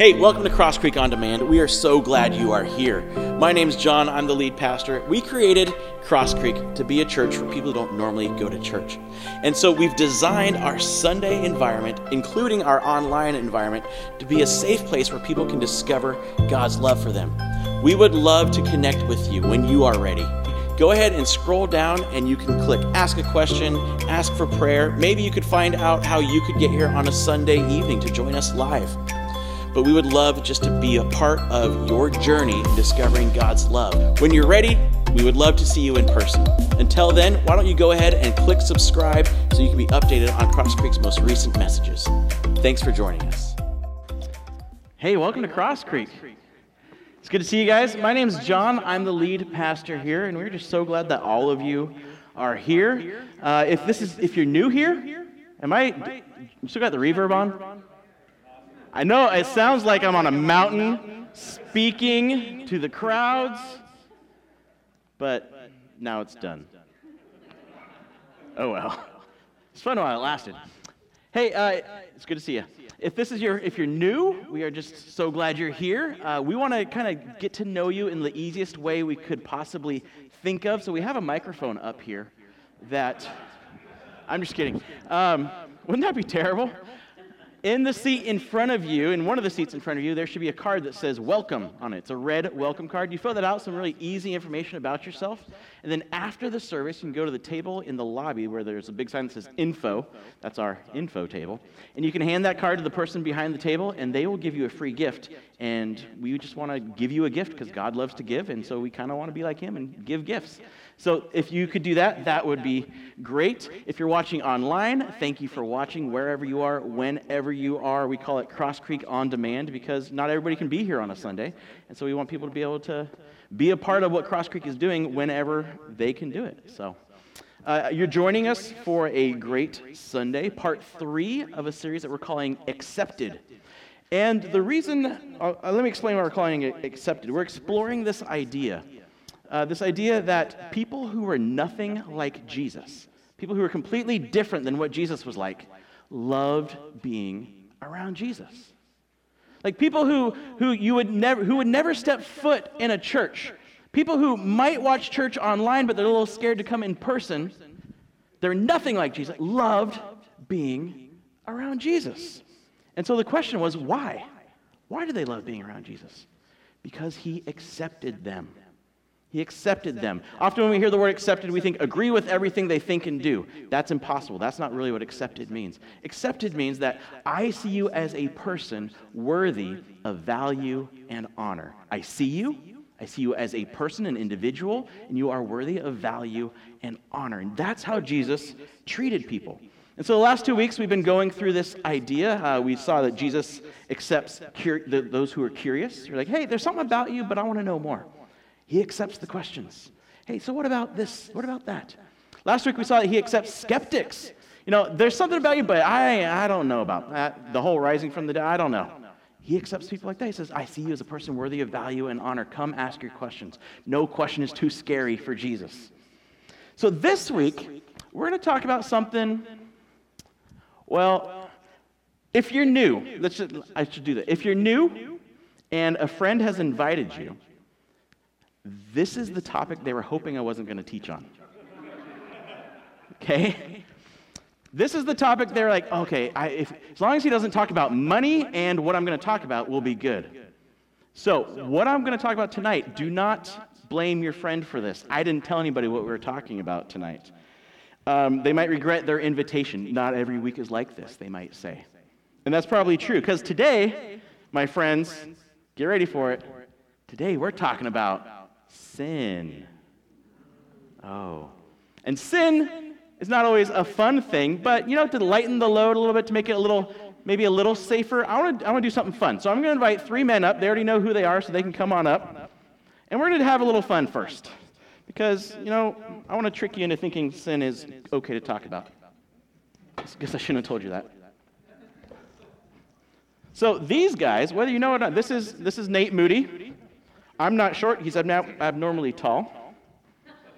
Hey, welcome to Crosscreek On Demand. We are so glad you are here. My name's John, I'm the lead pastor. We created Crosscreek to be a church for people who don't normally go to church. And so we've designed our Sunday environment, including our online environment, to be a safe place where people can discover God's love for them. We would love to connect with you when you are ready. Go ahead and scroll down and you can click ask a question, ask for prayer. Maybe you could find out how you could get here on a Sunday evening to join us live but we would love just to be a part of your journey in discovering God's love. When you're ready, we would love to see you in person. Until then, why don't you go ahead and click subscribe so you can be updated on Crosscreek's most recent messages. Thanks for joining us. Hey, welcome to Crosscreek. It's good to see you guys. My name is John. I'm the lead pastor here, and we're just so glad that all of you are here. Uh, if this is if you're new here, am I? Still got the reverb on? I know it sounds like I'm on a mountain speaking to the crowds, but now it's done. Oh well. It's fun while it lasted. Hey, uh, it's good to see you. If this is your, if you're new, we are just so glad you're here. Uh, we want to kind of get to know you in the easiest way we could possibly think of. So we have a microphone up here that. I'm just kidding. Um, wouldn't that be terrible? In the seat in front of you, in one of the seats in front of you, there should be a card that says welcome on it. It's a red welcome card. You fill that out, some really easy information about yourself. And then after the service, you can go to the table in the lobby where there's a big sign that says info. That's our info table. And you can hand that card to the person behind the table, and they will give you a free gift. And we just want to give you a gift because God loves to give. And so we kind of want to be like Him and give gifts. So if you could do that, that would be great. If you're watching online, thank you for watching wherever you are, whenever you are. We call it Crosscreek On Demand because not everybody can be here on a Sunday. And so we want people to be able to be a part of what Crosscreek is doing whenever they can do it. So uh, you're joining us for a great Sunday, part three of a series that we're calling Accepted. And the reason, uh, let me explain why we're calling it Accepted. We're exploring this idea uh, this idea that people who were nothing like Jesus, people who were completely different than what Jesus was like, loved being around Jesus. Like people who, who, you would never, who would never step foot in a church, people who might watch church online, but they're a little scared to come in person, they're nothing like Jesus, loved being around Jesus. And so the question was, why? Why do they love being around Jesus? Because he accepted them. He accepted them. Often when we hear the word accepted, we think agree with everything they think and do. That's impossible. That's not really what accepted means. Accepted means that I see you as a person worthy of value and honor. I see you. I see you as a person, an individual, and you are worthy of value and honor. And that's how Jesus treated people. And so the last two weeks, we've been going through this idea. Uh, we saw that Jesus accepts cur- the, those who are curious. You're like, hey, there's something about you, but I want to know more. He accepts the questions. Hey, so what about this? What about that? Last week we saw that he accepts skeptics. You know, there's something about you, but I, I don't know about that. The whole rising from the dead, I don't know. He accepts people like that. He says, I see you as a person worthy of value and honor. Come ask your questions. No question is too scary for Jesus. So this week, we're going to talk about something, well, if you're new, let's just, I should do that. If you're new and a friend has invited you, this is the topic they were hoping I wasn't going to teach on. Okay? This is the topic they're like, okay, I, if, as long as he doesn't talk about money and what I'm going to talk about will be good. So, what I'm going to talk about tonight, do not blame your friend for this. I didn't tell anybody what we were talking about tonight. Um, they might regret their invitation. Not every week is like this, they might say. And that's probably true, because today, my friends, get ready for it. Today, we're talking about sin. Oh. And sin is not always a fun thing, but you know, to lighten the load a little bit, to make it a little, maybe a little safer, I want to I want to do something fun. So I'm going to invite three men up. They already know who they are, so they can come on up. And we're going to have a little fun first. Because, you know, I want to trick you into thinking sin is okay to talk about. I guess I shouldn't have told you that. So these guys, whether you know it or not, this is, this is Nate Moody. I'm not short, he's abnormally tall.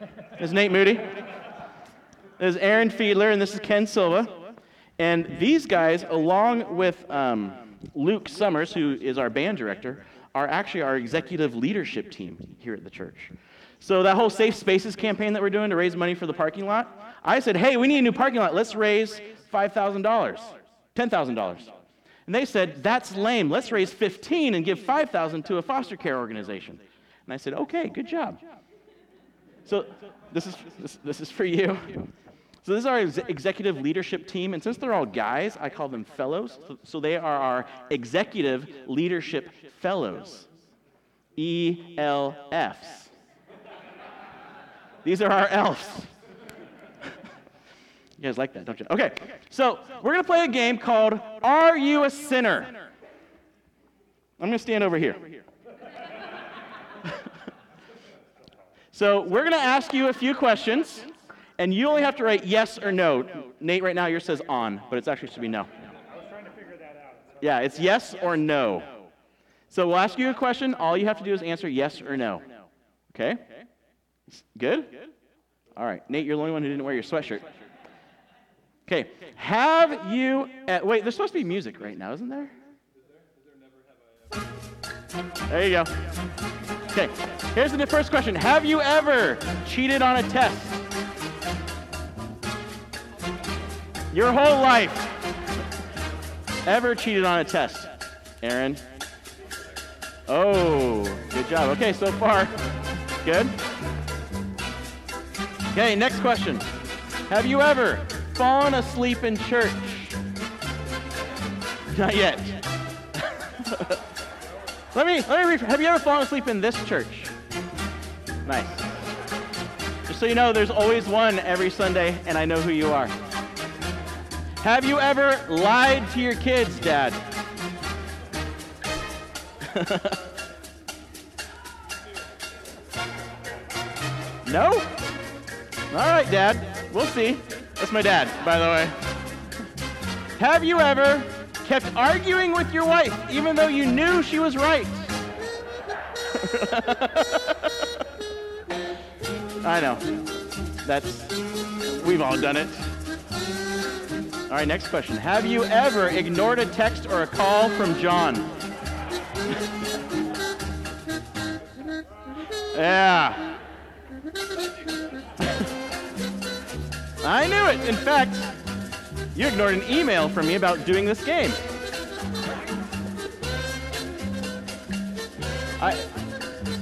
This is Nate Moody. This is Aaron Fiedler, and this is Ken Silva. And these guys, along with um, Luke Summers, who is our band director, are actually our executive leadership team here at the church. So that whole Safe Spaces campaign that we're doing to raise money for the parking lot, I said, hey, we need a new parking lot. Let's raise $5,000, $10,000. And they said, that's lame. Let's raise 15 and give 5,000 to a foster care organization. And I said, okay, good job. So this is, this, this is for you. So this is our ex- executive leadership team, and since they're all guys, I call them fellows. So, so they are our executive leadership fellows, ELFs. These are our elves. You guys like that, don't you? Okay, so we're gonna play a game called Are You a Sinner? I'm gonna stand over here. so we're gonna ask you a few questions. And you only have to write yes or no. Nate, right now, yours says on, but it's actually should be no. I was trying to figure that out. Yeah, it's yes or no. So we'll ask you a question. All you have to do is answer yes or no. Okay? Good? All right. Nate, you're the only one who didn't wear your sweatshirt. Okay. Have you. Uh, wait, there's supposed to be music right now, isn't there? There you go. Okay. Here's the first question Have you ever cheated on a test? Your whole life. Ever cheated on a test? Aaron? Oh, good job. Okay, so far, good. Okay, next question. Have you ever fallen asleep in church? Not yet. let me, let me, have you ever fallen asleep in this church? Nice. Just so you know, there's always one every Sunday, and I know who you are. Have you ever lied to your kids, Dad? no? All right, Dad. We'll see. That's my dad, by the way. Have you ever kept arguing with your wife even though you knew she was right? I know. That's, we've all done it. All right, next question. Have you ever ignored a text or a call from John? yeah. I knew it. In fact, you ignored an email from me about doing this game. I,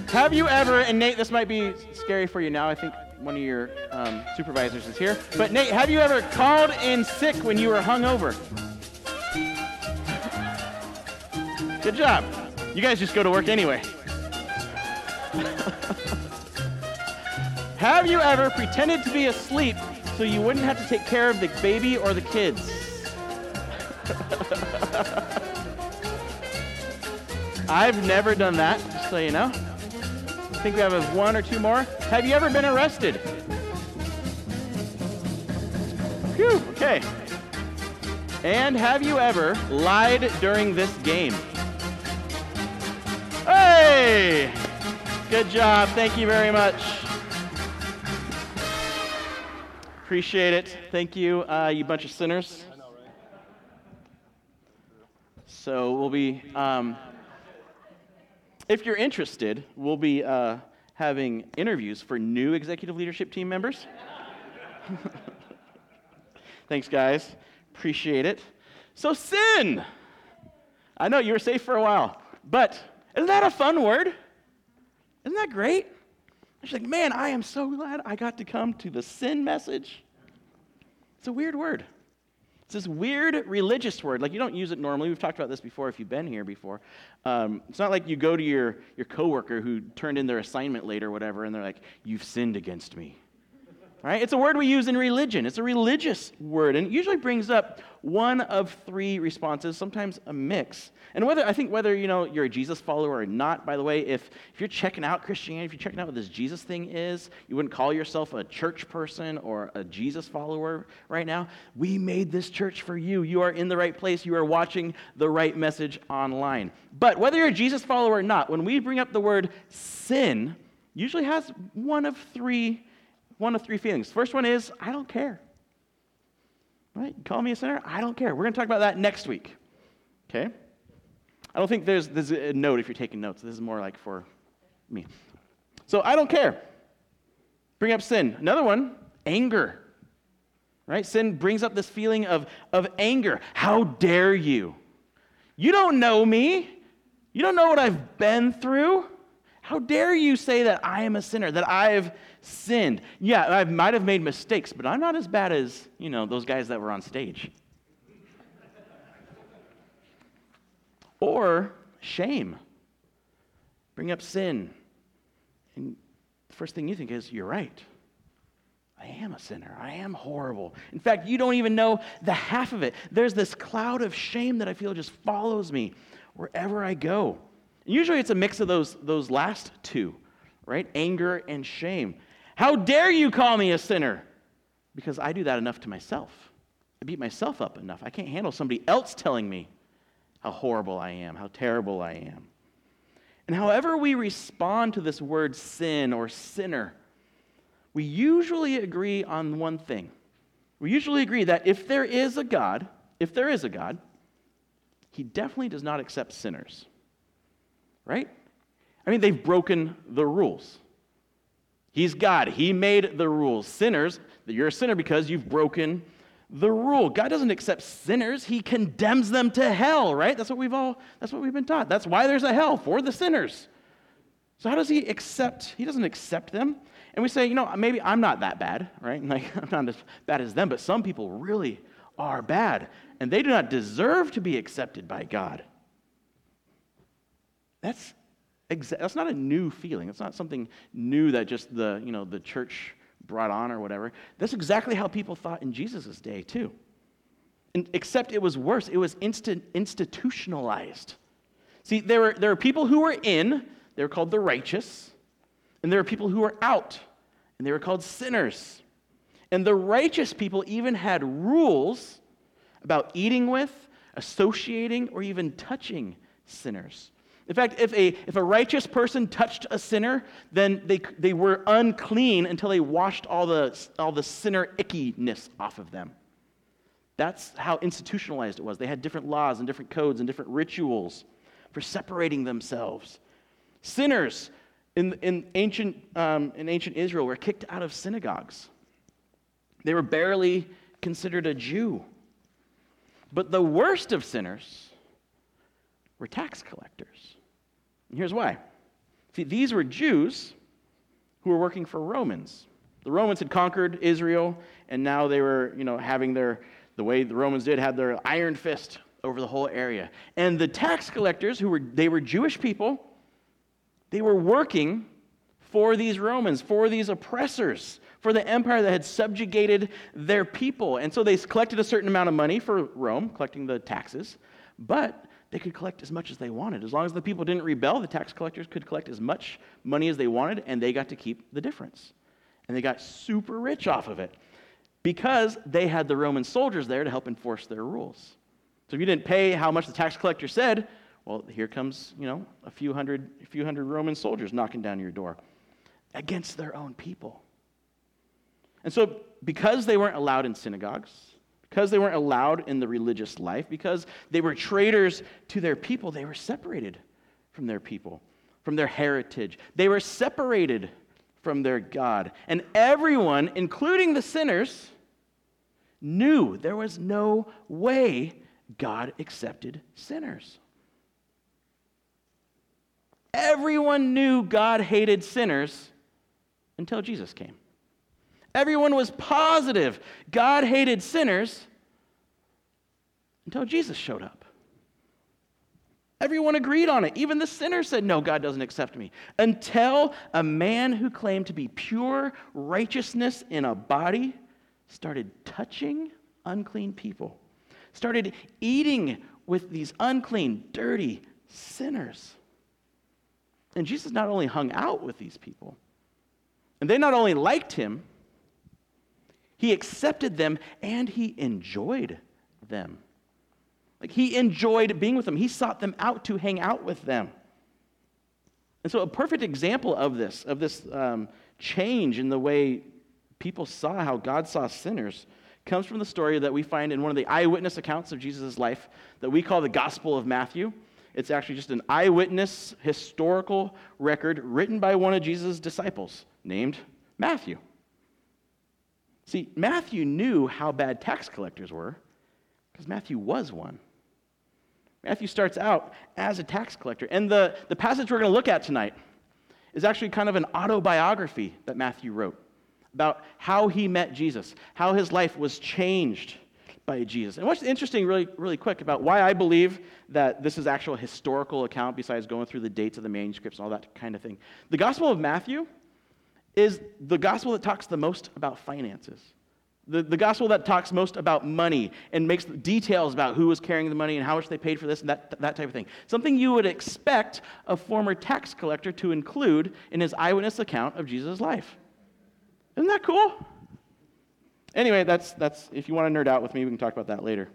have you ever, and Nate, this might be scary for you now. I think one of your um, supervisors is here. But Nate, have you ever called in sick when you were hungover? Good job. You guys just go to work anyway. have you ever pretended to be asleep so you wouldn't have to take care of the baby or the kids? I've never done that, just so you know. I think we have one or two more. Have you ever been arrested? Phew, okay. And have you ever lied during this game? Hey! Good job. Thank you very much. Appreciate it. Thank you, uh, you bunch of sinners. So we'll be. Um, if you're interested, we'll be uh, having interviews for new executive leadership team members. Thanks, guys. Appreciate it. So, sin. I know you were safe for a while, but isn't that a fun word? Isn't that great? She's like, man, I am so glad I got to come to the sin message. It's a weird word. It's this weird religious word. Like you don't use it normally. We've talked about this before if you've been here before. Um, it's not like you go to your, your coworker who turned in their assignment late or whatever, and they're like, You've sinned against me. Right? It's a word we use in religion. It's a religious word, and it usually brings up one of three responses, sometimes a mix. And whether I think whether you know you're a Jesus follower or not, by the way, if, if you're checking out Christianity, if you're checking out what this Jesus thing is, you wouldn't call yourself a church person or a Jesus follower right now. We made this church for you. You are in the right place. You are watching the right message online. But whether you're a Jesus follower or not, when we bring up the word sin, usually has one of three one of three feelings. First one is, I don't care. Right? Call me a sinner? I don't care. We're going to talk about that next week. Okay? I don't think there's, there's a note if you're taking notes. This is more like for me. So I don't care. Bring up sin. Another one, anger. Right? Sin brings up this feeling of, of anger. How dare you? You don't know me. You don't know what I've been through. How dare you say that I am a sinner, that I've sinned? Yeah, I might have made mistakes, but I'm not as bad as, you know, those guys that were on stage. or shame. Bring up sin. And the first thing you think is, you're right. I am a sinner. I am horrible. In fact, you don't even know the half of it. There's this cloud of shame that I feel just follows me wherever I go. Usually it's a mix of those, those last two, right? Anger and shame. How dare you call me a sinner? Because I do that enough to myself. I beat myself up enough. I can't handle somebody else telling me how horrible I am, how terrible I am. And however we respond to this word sin or sinner, we usually agree on one thing. We usually agree that if there is a God, if there is a God, he definitely does not accept sinners. Right? I mean, they've broken the rules. He's God. He made the rules. Sinners, you're a sinner because you've broken the rule. God doesn't accept sinners, he condemns them to hell, right? That's what we've all that's what we've been taught. That's why there's a hell for the sinners. So how does he accept? He doesn't accept them. And we say, you know, maybe I'm not that bad, right? Like I'm not as bad as them, but some people really are bad, and they do not deserve to be accepted by God. That's exa- that's not a new feeling. It's not something new that just the, you know, the church brought on or whatever. That's exactly how people thought in Jesus' day, too. And, except it was worse, it was instant, institutionalized. See, there were, there were people who were in, they were called the righteous, and there were people who were out, and they were called sinners. And the righteous people even had rules about eating with, associating, or even touching sinners. In fact, if a, if a righteous person touched a sinner, then they, they were unclean until they washed all the, all the sinner ickiness off of them. That's how institutionalized it was. They had different laws and different codes and different rituals for separating themselves. Sinners in, in, ancient, um, in ancient Israel were kicked out of synagogues. They were barely considered a Jew. But the worst of sinners were tax collectors. And here's why. See, these were Jews who were working for Romans. The Romans had conquered Israel, and now they were, you know, having their, the way the Romans did, had their iron fist over the whole area. And the tax collectors, who were, they were Jewish people, they were working for these Romans, for these oppressors, for the empire that had subjugated their people. And so they collected a certain amount of money for Rome, collecting the taxes, but they could collect as much as they wanted. As long as the people didn't rebel, the tax collectors could collect as much money as they wanted, and they got to keep the difference. And they got super rich off of it because they had the Roman soldiers there to help enforce their rules. So if you didn't pay how much the tax collector said, well, here comes, you know, a few hundred, a few hundred Roman soldiers knocking down your door against their own people. And so, because they weren't allowed in synagogues, because they weren't allowed in the religious life, because they were traitors to their people, they were separated from their people, from their heritage. They were separated from their God. And everyone, including the sinners, knew there was no way God accepted sinners. Everyone knew God hated sinners until Jesus came. Everyone was positive God hated sinners until Jesus showed up. Everyone agreed on it. Even the sinner said, No, God doesn't accept me. Until a man who claimed to be pure righteousness in a body started touching unclean people, started eating with these unclean, dirty sinners. And Jesus not only hung out with these people, and they not only liked him, he accepted them and he enjoyed them. Like he enjoyed being with them, he sought them out to hang out with them. And so, a perfect example of this, of this um, change in the way people saw how God saw sinners, comes from the story that we find in one of the eyewitness accounts of Jesus' life that we call the Gospel of Matthew. It's actually just an eyewitness historical record written by one of Jesus' disciples named Matthew. See, Matthew knew how bad tax collectors were because Matthew was one. Matthew starts out as a tax collector. And the, the passage we're going to look at tonight is actually kind of an autobiography that Matthew wrote about how he met Jesus, how his life was changed by Jesus. And what's interesting, really, really quick, about why I believe that this is actual historical account, besides going through the dates of the manuscripts and all that kind of thing. The Gospel of Matthew is the gospel that talks the most about finances. The, the gospel that talks most about money and makes details about who was carrying the money and how much they paid for this and that, that type of thing. Something you would expect a former tax collector to include in his eyewitness account of Jesus' life. Isn't that cool? Anyway, that's, that's if you want to nerd out with me, we can talk about that later.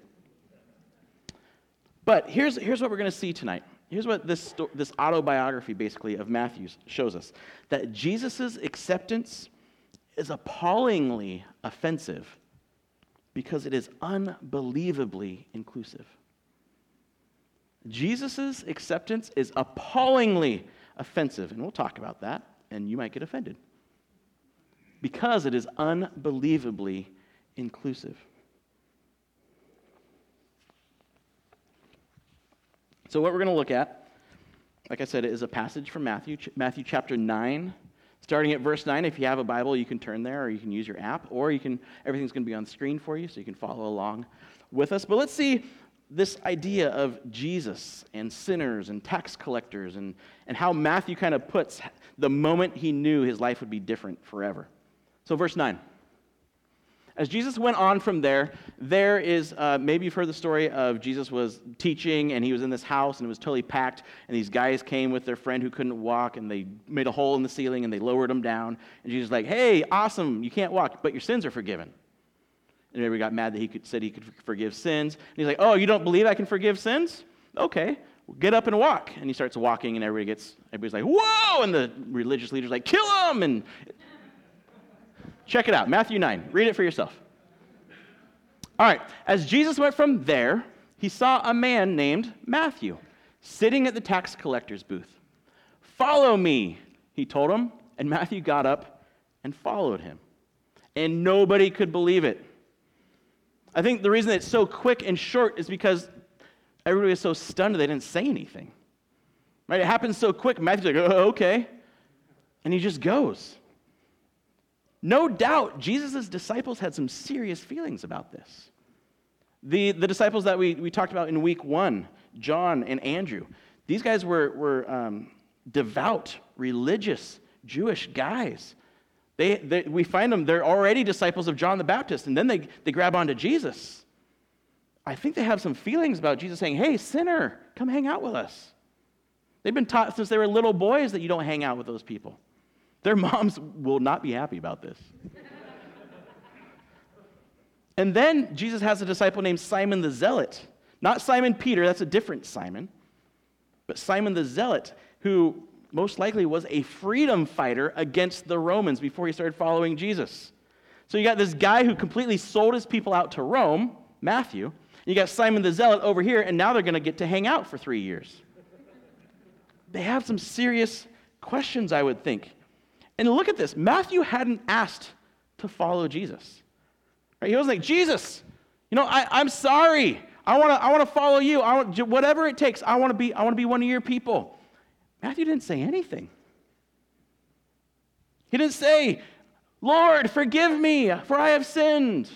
But here's, here's what we're going to see tonight. Here's what this, this autobiography, basically, of Matthew shows us that Jesus' acceptance is appallingly offensive because it is unbelievably inclusive. Jesus' acceptance is appallingly offensive, and we'll talk about that, and you might get offended because it is unbelievably inclusive. So, what we're going to look at, like I said, is a passage from Matthew, Matthew chapter 9, starting at verse 9. If you have a Bible, you can turn there, or you can use your app, or you can, everything's going to be on screen for you, so you can follow along with us. But let's see this idea of Jesus and sinners and tax collectors, and, and how Matthew kind of puts the moment he knew his life would be different forever. So, verse 9. As Jesus went on from there, there is, uh, maybe you've heard the story of Jesus was teaching and he was in this house and it was totally packed. And these guys came with their friend who couldn't walk and they made a hole in the ceiling and they lowered him down. And Jesus was like, hey, awesome, you can't walk, but your sins are forgiven. And everybody got mad that he could, said he could forgive sins. And he's like, oh, you don't believe I can forgive sins? Okay, get up and walk. And he starts walking and everybody gets, everybody's like, whoa! And the religious leader's like, kill him! And Check it out Matthew 9. Read it for yourself. All right. As Jesus went from there, he saw a man named Matthew sitting at the tax collector's booth. Follow me, he told him. And Matthew got up and followed him. And nobody could believe it. I think the reason it's so quick and short is because everybody was so stunned they didn't say anything. Right? It happens so quick. Matthew's like, oh, okay. And he just goes. No doubt, Jesus' disciples had some serious feelings about this. The, the disciples that we, we talked about in week one, John and Andrew, these guys were, were um, devout, religious, Jewish guys. They, they, we find them, they're already disciples of John the Baptist, and then they, they grab onto Jesus. I think they have some feelings about Jesus saying, Hey, sinner, come hang out with us. They've been taught since they were little boys that you don't hang out with those people. Their moms will not be happy about this. and then Jesus has a disciple named Simon the Zealot. Not Simon Peter, that's a different Simon, but Simon the Zealot, who most likely was a freedom fighter against the Romans before he started following Jesus. So you got this guy who completely sold his people out to Rome, Matthew. You got Simon the Zealot over here, and now they're going to get to hang out for three years. They have some serious questions, I would think. And look at this Matthew hadn't asked to follow Jesus. Right? He was like, Jesus, you know, I, I'm sorry. I want to I wanna follow you. I want, whatever it takes, I want to be I want to be one of your people. Matthew didn't say anything. He didn't say, Lord, forgive me, for I have sinned.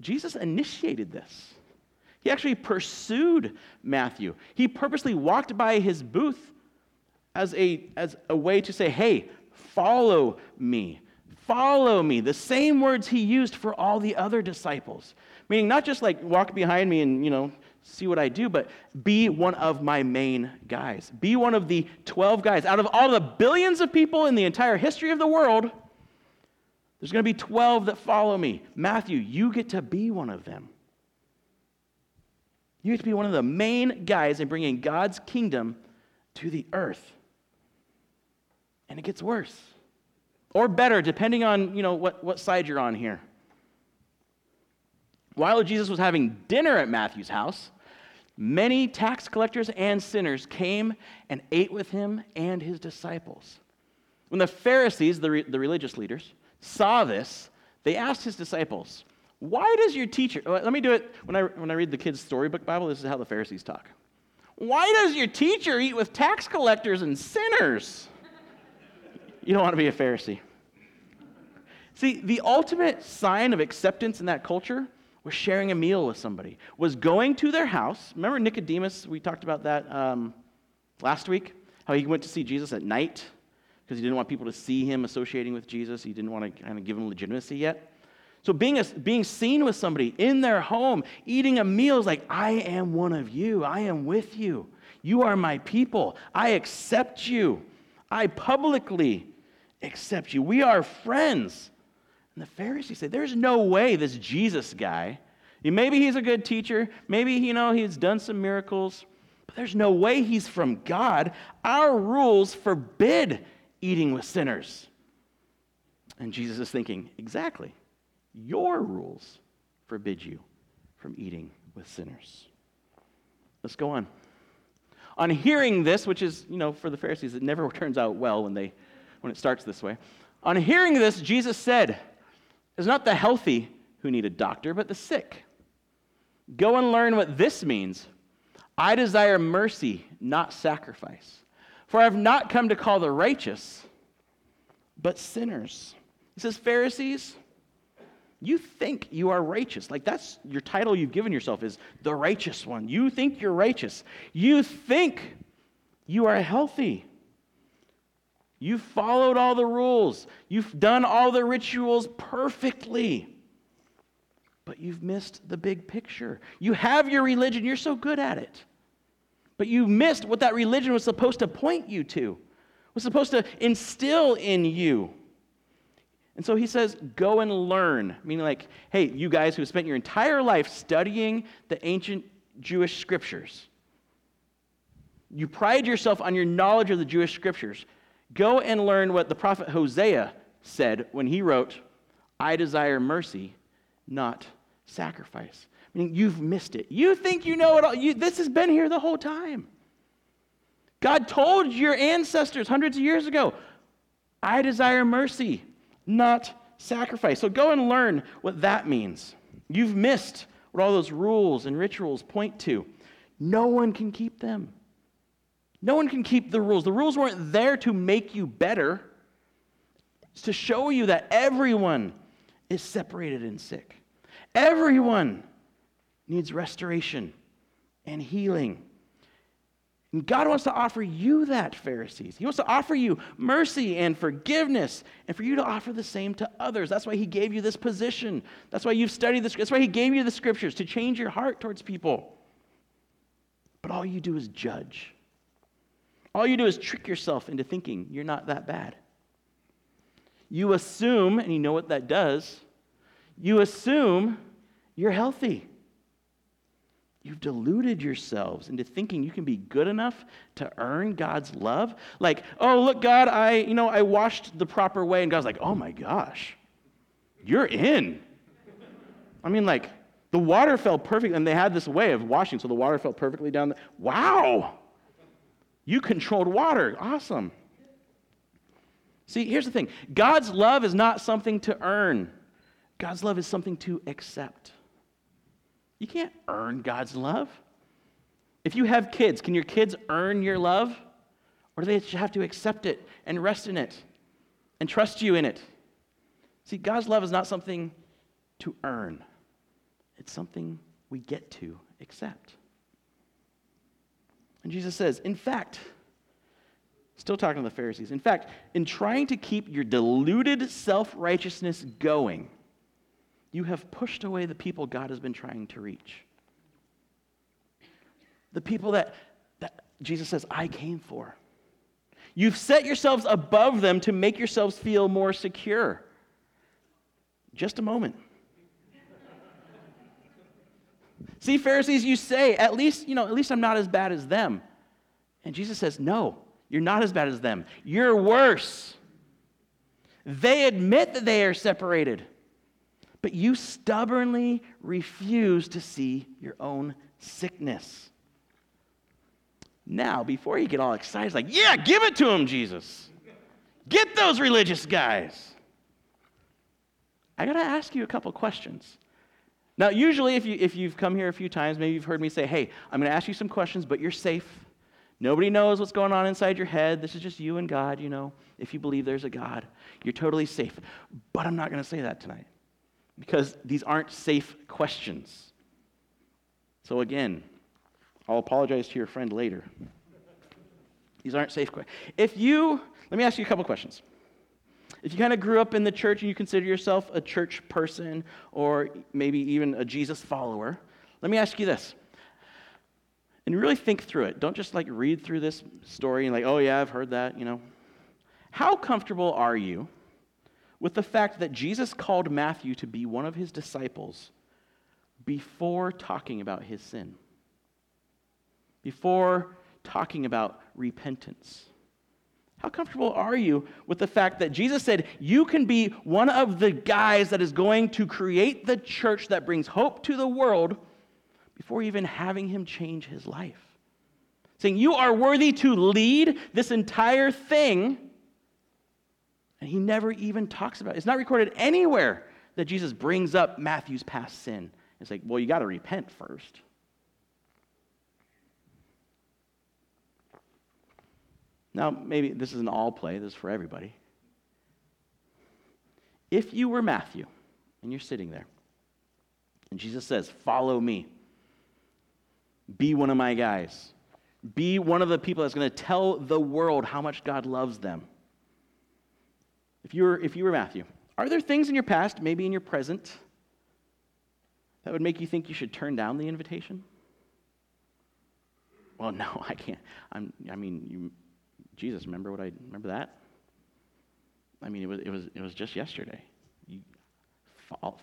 Jesus initiated this. He actually pursued Matthew. He purposely walked by his booth as a, as a way to say, hey, follow me. Follow me. The same words he used for all the other disciples. Meaning, not just like walk behind me and, you know, see what I do, but be one of my main guys. Be one of the 12 guys. Out of all the billions of people in the entire history of the world, there's going to be 12 that follow me. Matthew, you get to be one of them. You get to be one of the main guys in bringing God's kingdom to the earth and it gets worse. Or better, depending on you know, what, what side you're on here. While Jesus was having dinner at Matthew's house, Many tax collectors and sinners came and ate with him and his disciples. When the Pharisees, the, re- the religious leaders, saw this, they asked his disciples, Why does your teacher, uh, let me do it when I, when I read the kids' storybook Bible, this is how the Pharisees talk. Why does your teacher eat with tax collectors and sinners? You don't want to be a Pharisee. See, the ultimate sign of acceptance in that culture was sharing a meal with somebody, was going to their house. Remember Nicodemus? We talked about that um, last week, how he went to see Jesus at night because he didn't want people to see him associating with Jesus. He didn't want to kind of give him legitimacy yet. So being, a, being seen with somebody in their home, eating a meal is like, I am one of you. I am with you. You are my people. I accept you. I publicly accept you. We are friends. And the Pharisees say, There's no way this Jesus guy, maybe he's a good teacher, maybe, you know, he's done some miracles, but there's no way he's from God. Our rules forbid eating with sinners. And Jesus is thinking, Exactly. Your rules forbid you from eating with sinners. Let's go on. On hearing this, which is, you know, for the Pharisees, it never turns out well when, they, when it starts this way. On hearing this, Jesus said, it's not the healthy who need a doctor, but the sick. Go and learn what this means. I desire mercy, not sacrifice. For I have not come to call the righteous, but sinners. He says, Pharisees, you think you are righteous. Like that's your title you've given yourself is the righteous one. You think you're righteous. You think you are healthy. You've followed all the rules, you've done all the rituals perfectly. But you've missed the big picture. You have your religion, you're so good at it. But you missed what that religion was supposed to point you to, was supposed to instill in you. And so he says, go and learn. Meaning, like, hey, you guys who have spent your entire life studying the ancient Jewish scriptures, you pride yourself on your knowledge of the Jewish scriptures. Go and learn what the prophet Hosea said when he wrote, I desire mercy, not sacrifice. I mean, you've missed it. You think you know it all. You, this has been here the whole time. God told your ancestors hundreds of years ago, I desire mercy, not sacrifice. So go and learn what that means. You've missed what all those rules and rituals point to. No one can keep them. No one can keep the rules. The rules weren't there to make you better, it's to show you that everyone is separated and sick. Everyone needs restoration and healing. And God wants to offer you that, Pharisees. He wants to offer you mercy and forgiveness, and for you to offer the same to others. That's why He gave you this position. That's why you've studied this. That's why He gave you the scriptures to change your heart towards people. But all you do is judge. All you do is trick yourself into thinking you're not that bad. You assume, and you know what that does, you assume you're healthy. You've deluded yourselves into thinking you can be good enough to earn God's love. Like, oh, look, God, I, you know, I washed the proper way. And God's like, oh my gosh, you're in. I mean, like, the water fell perfect, and they had this way of washing, so the water fell perfectly down. The, wow. You controlled water. Awesome. See, here's the thing God's love is not something to earn, God's love is something to accept. You can't earn God's love. If you have kids, can your kids earn your love? Or do they have to accept it and rest in it and trust you in it? See, God's love is not something to earn, it's something we get to accept. And Jesus says, in fact, still talking to the Pharisees, in fact, in trying to keep your deluded self righteousness going, you have pushed away the people God has been trying to reach. The people that, that Jesus says, I came for. You've set yourselves above them to make yourselves feel more secure. Just a moment. See, Pharisees, you say, at least, you know, at least I'm not as bad as them. And Jesus says, no, you're not as bad as them. You're worse. They admit that they are separated, but you stubbornly refuse to see your own sickness. Now, before you get all excited, like, yeah, give it to him, Jesus. Get those religious guys. I got to ask you a couple questions. Now, usually, if, you, if you've come here a few times, maybe you've heard me say, hey, I'm going to ask you some questions, but you're safe. Nobody knows what's going on inside your head. This is just you and God, you know. If you believe there's a God, you're totally safe. But I'm not going to say that tonight because these aren't safe questions. So, again, I'll apologize to your friend later. These aren't safe questions. If you, let me ask you a couple questions. If you kind of grew up in the church and you consider yourself a church person or maybe even a Jesus follower, let me ask you this. And really think through it. Don't just like read through this story and like, oh yeah, I've heard that, you know. How comfortable are you with the fact that Jesus called Matthew to be one of his disciples before talking about his sin? Before talking about repentance? How comfortable are you with the fact that Jesus said, You can be one of the guys that is going to create the church that brings hope to the world before even having him change his life? Saying, You are worthy to lead this entire thing. And he never even talks about it. It's not recorded anywhere that Jesus brings up Matthew's past sin. It's like, Well, you got to repent first. Now, maybe this is an all play, this is for everybody. If you were Matthew and you're sitting there, and Jesus says, Follow me, be one of my guys, be one of the people that's going to tell the world how much God loves them. If you were, if you were Matthew, are there things in your past, maybe in your present, that would make you think you should turn down the invitation? Well, no, I can't. I'm, I mean, you, Jesus, remember what I remember that? I mean, it was it was it was just yesterday. You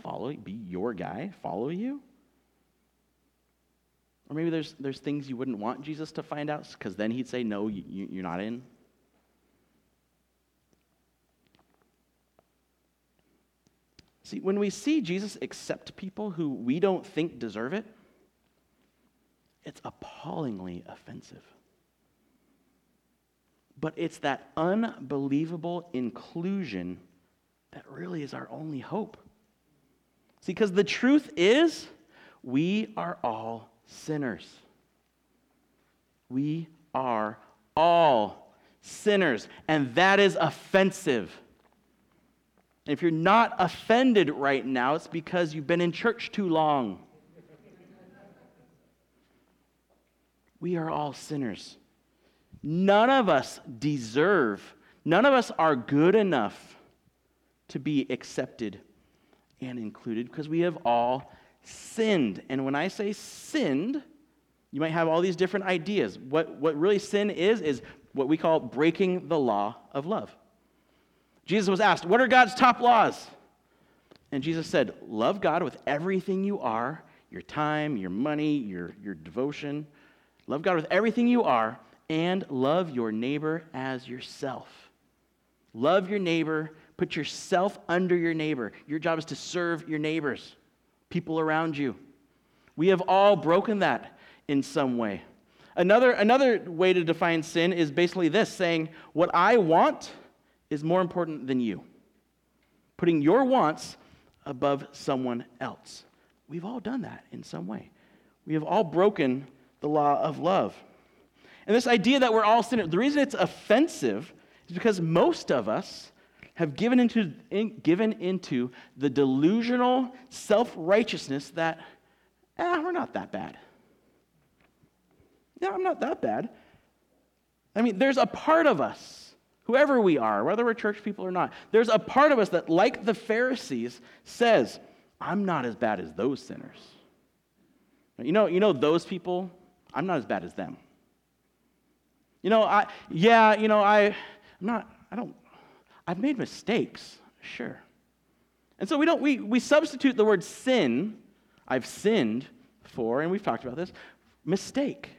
follow, be your guy, follow you. Or maybe there's there's things you wouldn't want Jesus to find out because then he'd say, "No, you, you're not in." See, when we see Jesus accept people who we don't think deserve it, it's appallingly offensive but it's that unbelievable inclusion that really is our only hope. See, because the truth is, we are all sinners. We are all sinners, and that is offensive. If you're not offended right now, it's because you've been in church too long. We are all sinners. None of us deserve, none of us are good enough to be accepted and included because we have all sinned. And when I say sinned, you might have all these different ideas. What, what really sin is, is what we call breaking the law of love. Jesus was asked, What are God's top laws? And Jesus said, Love God with everything you are your time, your money, your, your devotion. Love God with everything you are and love your neighbor as yourself. Love your neighbor, put yourself under your neighbor. Your job is to serve your neighbors, people around you. We have all broken that in some way. Another, another way to define sin is basically this saying, What I want is more important than you. Putting your wants above someone else. We've all done that in some way. We have all broken the law of love. And this idea that we're all sinners, the reason it's offensive is because most of us have given into, in, given into the delusional self righteousness that, eh, we're not that bad. Yeah, I'm not that bad. I mean, there's a part of us, whoever we are, whether we're church people or not, there's a part of us that, like the Pharisees, says, I'm not as bad as those sinners. You know, you know those people, I'm not as bad as them. You know, I, yeah, you know, I, I'm not, I don't, I've made mistakes, sure. And so we don't, we, we substitute the word sin, I've sinned for, and we've talked about this, mistake,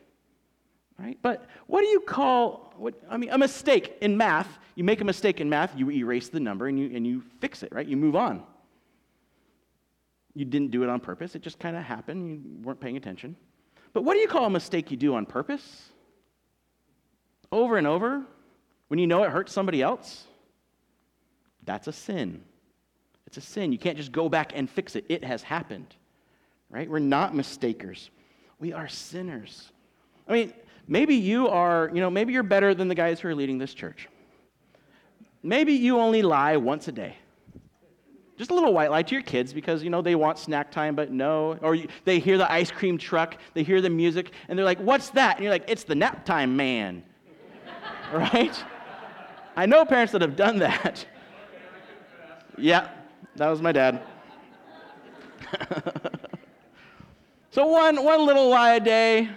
right? But what do you call, what, I mean, a mistake in math, you make a mistake in math, you erase the number and you, and you fix it, right? You move on. You didn't do it on purpose, it just kind of happened, you weren't paying attention. But what do you call a mistake you do on purpose? Over and over when you know it hurts somebody else, that's a sin. It's a sin. You can't just go back and fix it. It has happened, right? We're not mistakers. We are sinners. I mean, maybe you are, you know, maybe you're better than the guys who are leading this church. Maybe you only lie once a day. Just a little white lie to your kids because, you know, they want snack time, but no. Or you, they hear the ice cream truck, they hear the music, and they're like, what's that? And you're like, it's the nap time man. right? I know parents that have done that. yeah, that was my dad. so one, one little lie a day,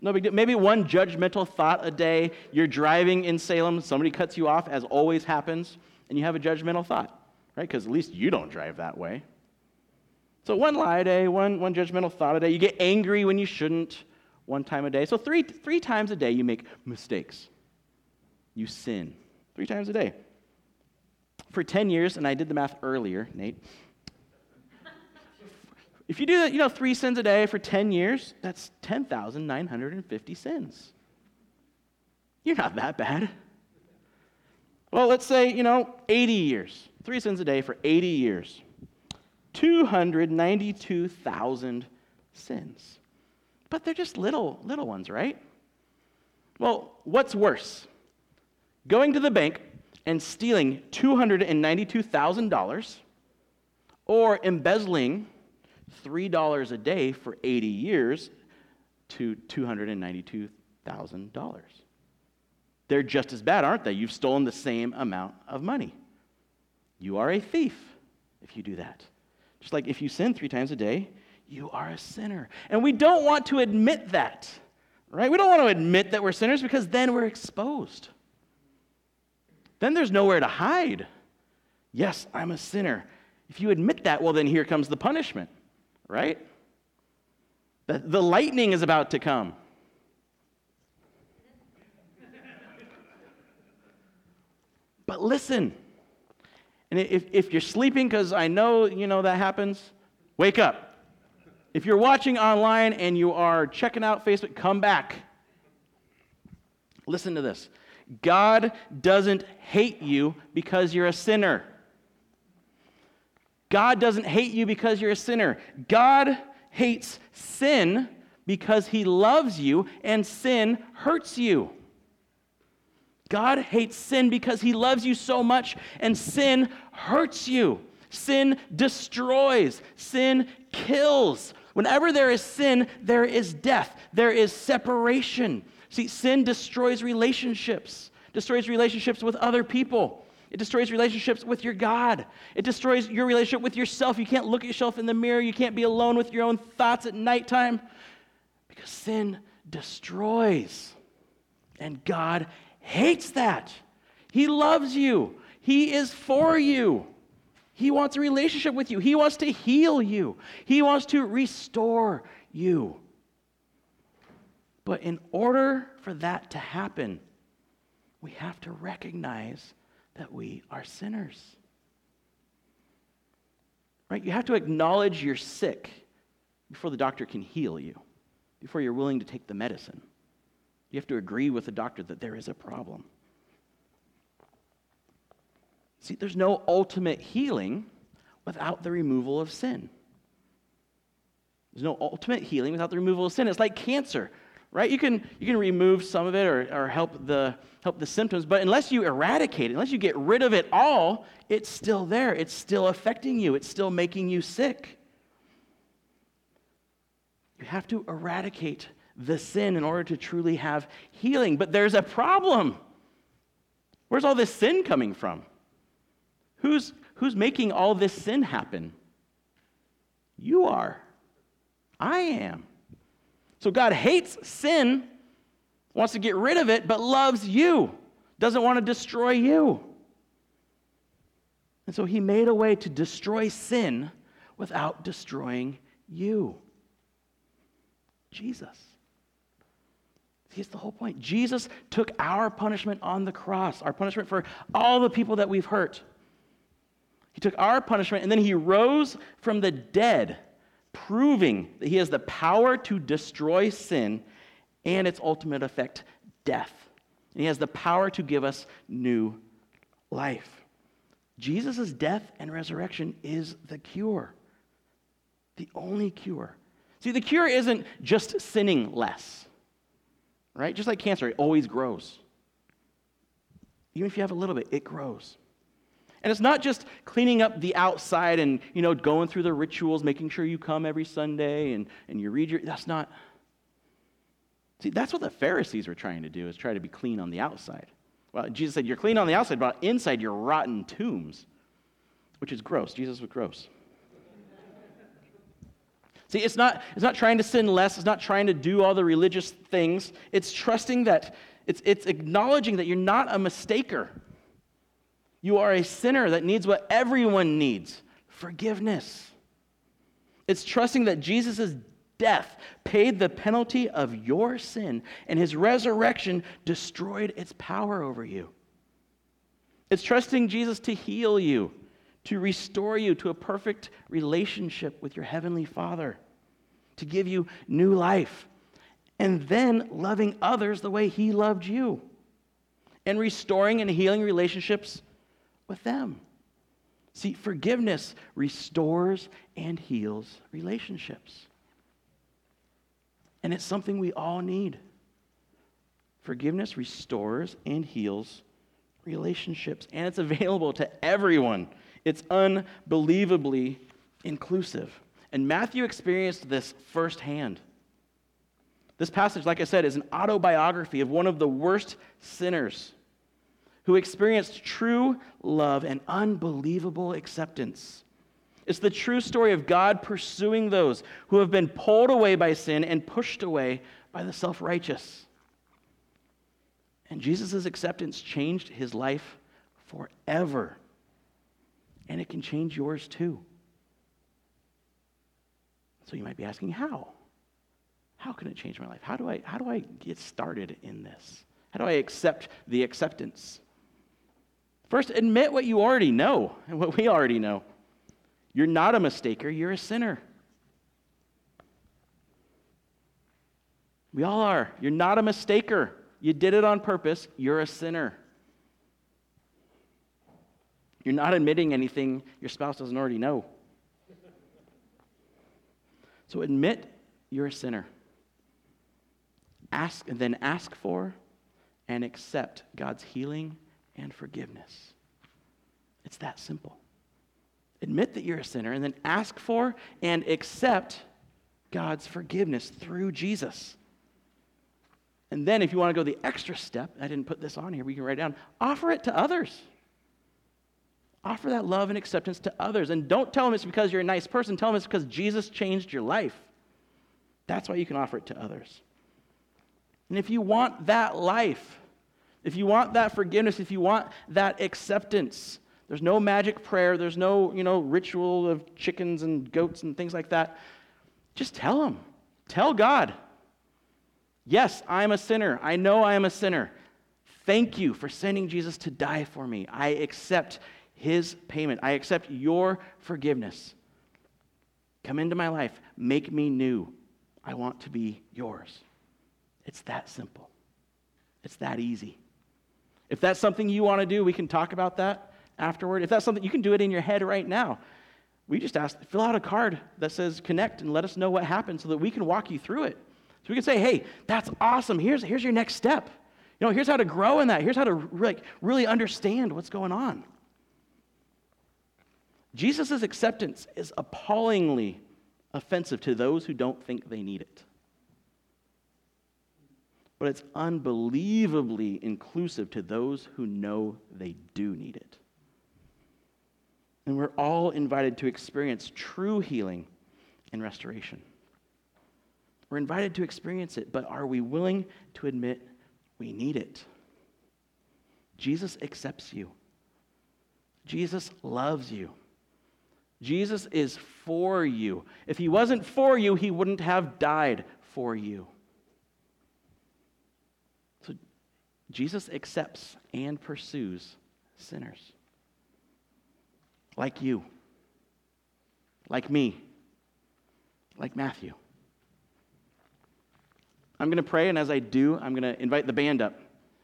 no big deal. Maybe one judgmental thought a day. You're driving in Salem, somebody cuts you off, as always happens, and you have a judgmental thought, right? Because at least you don't drive that way. So one lie a day, one, one judgmental thought a day. You get angry when you shouldn't one time a day. So three, three times a day you make mistakes. You sin. Three times a day. For 10 years, and I did the math earlier, Nate, if you do that, you know, three sins a day for 10 years, that's 10,950 sins. You're not that bad. Well, let's say, you know, 80 years. Three sins a day for 80 years. 292,000 sins. But they're just little, little ones, right? Well, what's worse? Going to the bank and stealing $292,000 or embezzling $3 a day for 80 years to $292,000. They're just as bad, aren't they? You've stolen the same amount of money. You are a thief if you do that. Just like if you sin three times a day, you are a sinner. And we don't want to admit that, right? We don't want to admit that we're sinners because then we're exposed. Then there's nowhere to hide. Yes, I'm a sinner. If you admit that, well, then here comes the punishment right? The, the lightning is about to come. but listen. And if, if you're sleeping, because I know, you know, that happens, wake up. If you're watching online and you are checking out Facebook, come back. Listen to this God doesn't hate you because you're a sinner. God doesn't hate you because you're a sinner. God hates sin because he loves you and sin hurts you. God hates sin because he loves you so much and sin hurts you. Sin destroys, sin kills. Whenever there is sin, there is death, there is separation. See, sin destroys relationships, destroys relationships with other people. It destroys relationships with your God. It destroys your relationship with yourself. You can't look at yourself in the mirror. You can't be alone with your own thoughts at nighttime because sin destroys. And God hates that. He loves you, He is for you. He wants a relationship with you. He wants to heal you. He wants to restore you. But in order for that to happen, we have to recognize that we are sinners. Right? You have to acknowledge you're sick before the doctor can heal you, before you're willing to take the medicine. You have to agree with the doctor that there is a problem. See, there's no ultimate healing without the removal of sin. There's no ultimate healing without the removal of sin. It's like cancer right? You can, you can remove some of it or, or help, the, help the symptoms, but unless you eradicate it, unless you get rid of it all, it's still there. It's still affecting you, it's still making you sick. You have to eradicate the sin in order to truly have healing. But there's a problem. Where's all this sin coming from? Who's, who's making all this sin happen? You are. I am. So God hates sin, wants to get rid of it, but loves you, doesn't want to destroy you. And so he made a way to destroy sin without destroying you. Jesus. Here's the whole point. Jesus took our punishment on the cross, our punishment for all the people that we've hurt. He took our punishment and then he rose from the dead proving that he has the power to destroy sin and its ultimate effect, death. And he has the power to give us new life. Jesus' death and resurrection is the cure, the only cure. See, the cure isn't just sinning less, right? Just like cancer, it always grows. Even if you have a little bit, it grows. And it's not just cleaning up the outside and, you know, going through the rituals, making sure you come every Sunday and, and you read your, that's not, see, that's what the Pharisees were trying to do, is try to be clean on the outside. Well, Jesus said, you're clean on the outside, but inside you're rotten tombs, which is gross. Jesus was gross. See, it's not, it's not trying to sin less, it's not trying to do all the religious things. It's trusting that, it's, it's acknowledging that you're not a mistaker. You are a sinner that needs what everyone needs forgiveness. It's trusting that Jesus' death paid the penalty of your sin, and his resurrection destroyed its power over you. It's trusting Jesus to heal you, to restore you to a perfect relationship with your heavenly Father, to give you new life, and then loving others the way he loved you, and restoring and healing relationships with them. See, forgiveness restores and heals relationships. And it's something we all need. Forgiveness restores and heals relationships, and it's available to everyone. It's unbelievably inclusive. And Matthew experienced this firsthand. This passage, like I said, is an autobiography of one of the worst sinners who experienced true love and unbelievable acceptance. It's the true story of God pursuing those who have been pulled away by sin and pushed away by the self righteous. And Jesus' acceptance changed his life forever. And it can change yours too. So you might be asking, how? How can it change my life? How do I, how do I get started in this? How do I accept the acceptance? First, admit what you already know and what we already know. You're not a mistaker, you're a sinner. We all are. You're not a mistaker. You did it on purpose. You're a sinner. You're not admitting anything your spouse doesn't already know. So admit you're a sinner. Ask and then ask for and accept God's healing and forgiveness. It's that simple. Admit that you're a sinner and then ask for and accept God's forgiveness through Jesus. And then, if you want to go the extra step, I didn't put this on here, but you can write down, offer it to others. Offer that love and acceptance to others. And don't tell them it's because you're a nice person. Tell them it's because Jesus changed your life. That's why you can offer it to others. And if you want that life, if you want that forgiveness, if you want that acceptance, there's no magic prayer, there's no, you know, ritual of chickens and goats and things like that. Just tell them. Tell God. Yes, I'm a sinner. I know I am a sinner. Thank you for sending Jesus to die for me. I accept his payment. I accept your forgiveness. Come into my life. Make me new. I want to be yours. It's that simple. It's that easy. If that's something you want to do, we can talk about that afterward. If that's something you can do it in your head right now. We just ask, fill out a card that says connect and let us know what happened so that we can walk you through it. So we can say, hey, that's awesome. Here's, here's your next step. You know, here's how to grow in that. Here's how to like, really understand what's going on. Jesus' acceptance is appallingly offensive to those who don't think they need it. But it's unbelievably inclusive to those who know they do need it. And we're all invited to experience true healing and restoration. We're invited to experience it, but are we willing to admit we need it? Jesus accepts you. Jesus loves you. Jesus is for you. If he wasn't for you, he wouldn't have died for you. So Jesus accepts and pursues sinners like you, like me, like Matthew. I'm going to pray, and as I do, I'm going to invite the band up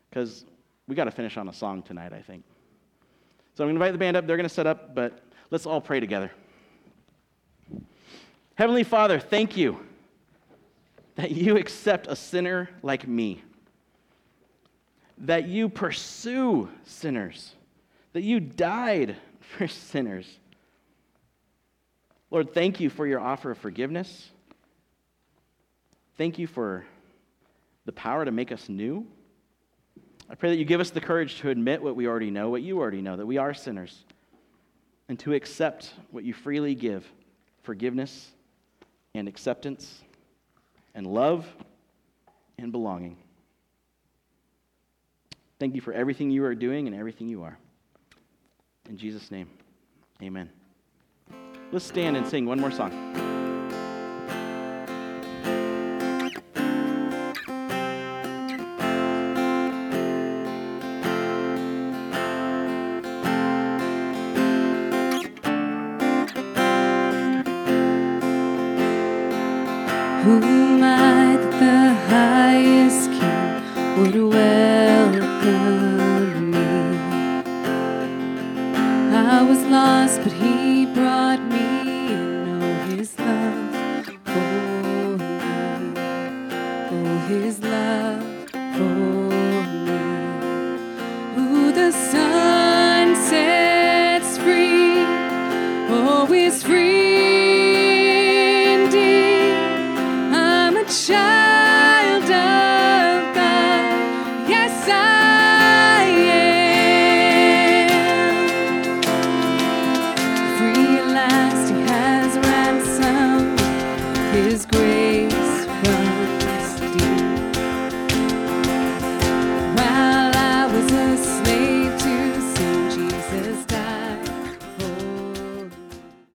because we got to finish on a song tonight, I think. So I'm going to invite the band up. They're going to set up, but let's all pray together. Heavenly Father, thank you that you accept a sinner like me, that you pursue sinners, that you died for sinners. Lord, thank you for your offer of forgiveness. Thank you for the power to make us new. I pray that you give us the courage to admit what we already know, what you already know, that we are sinners, and to accept what you freely give forgiveness and acceptance and love and belonging. Thank you for everything you are doing and everything you are. In Jesus' name, amen. Let's stand and sing one more song.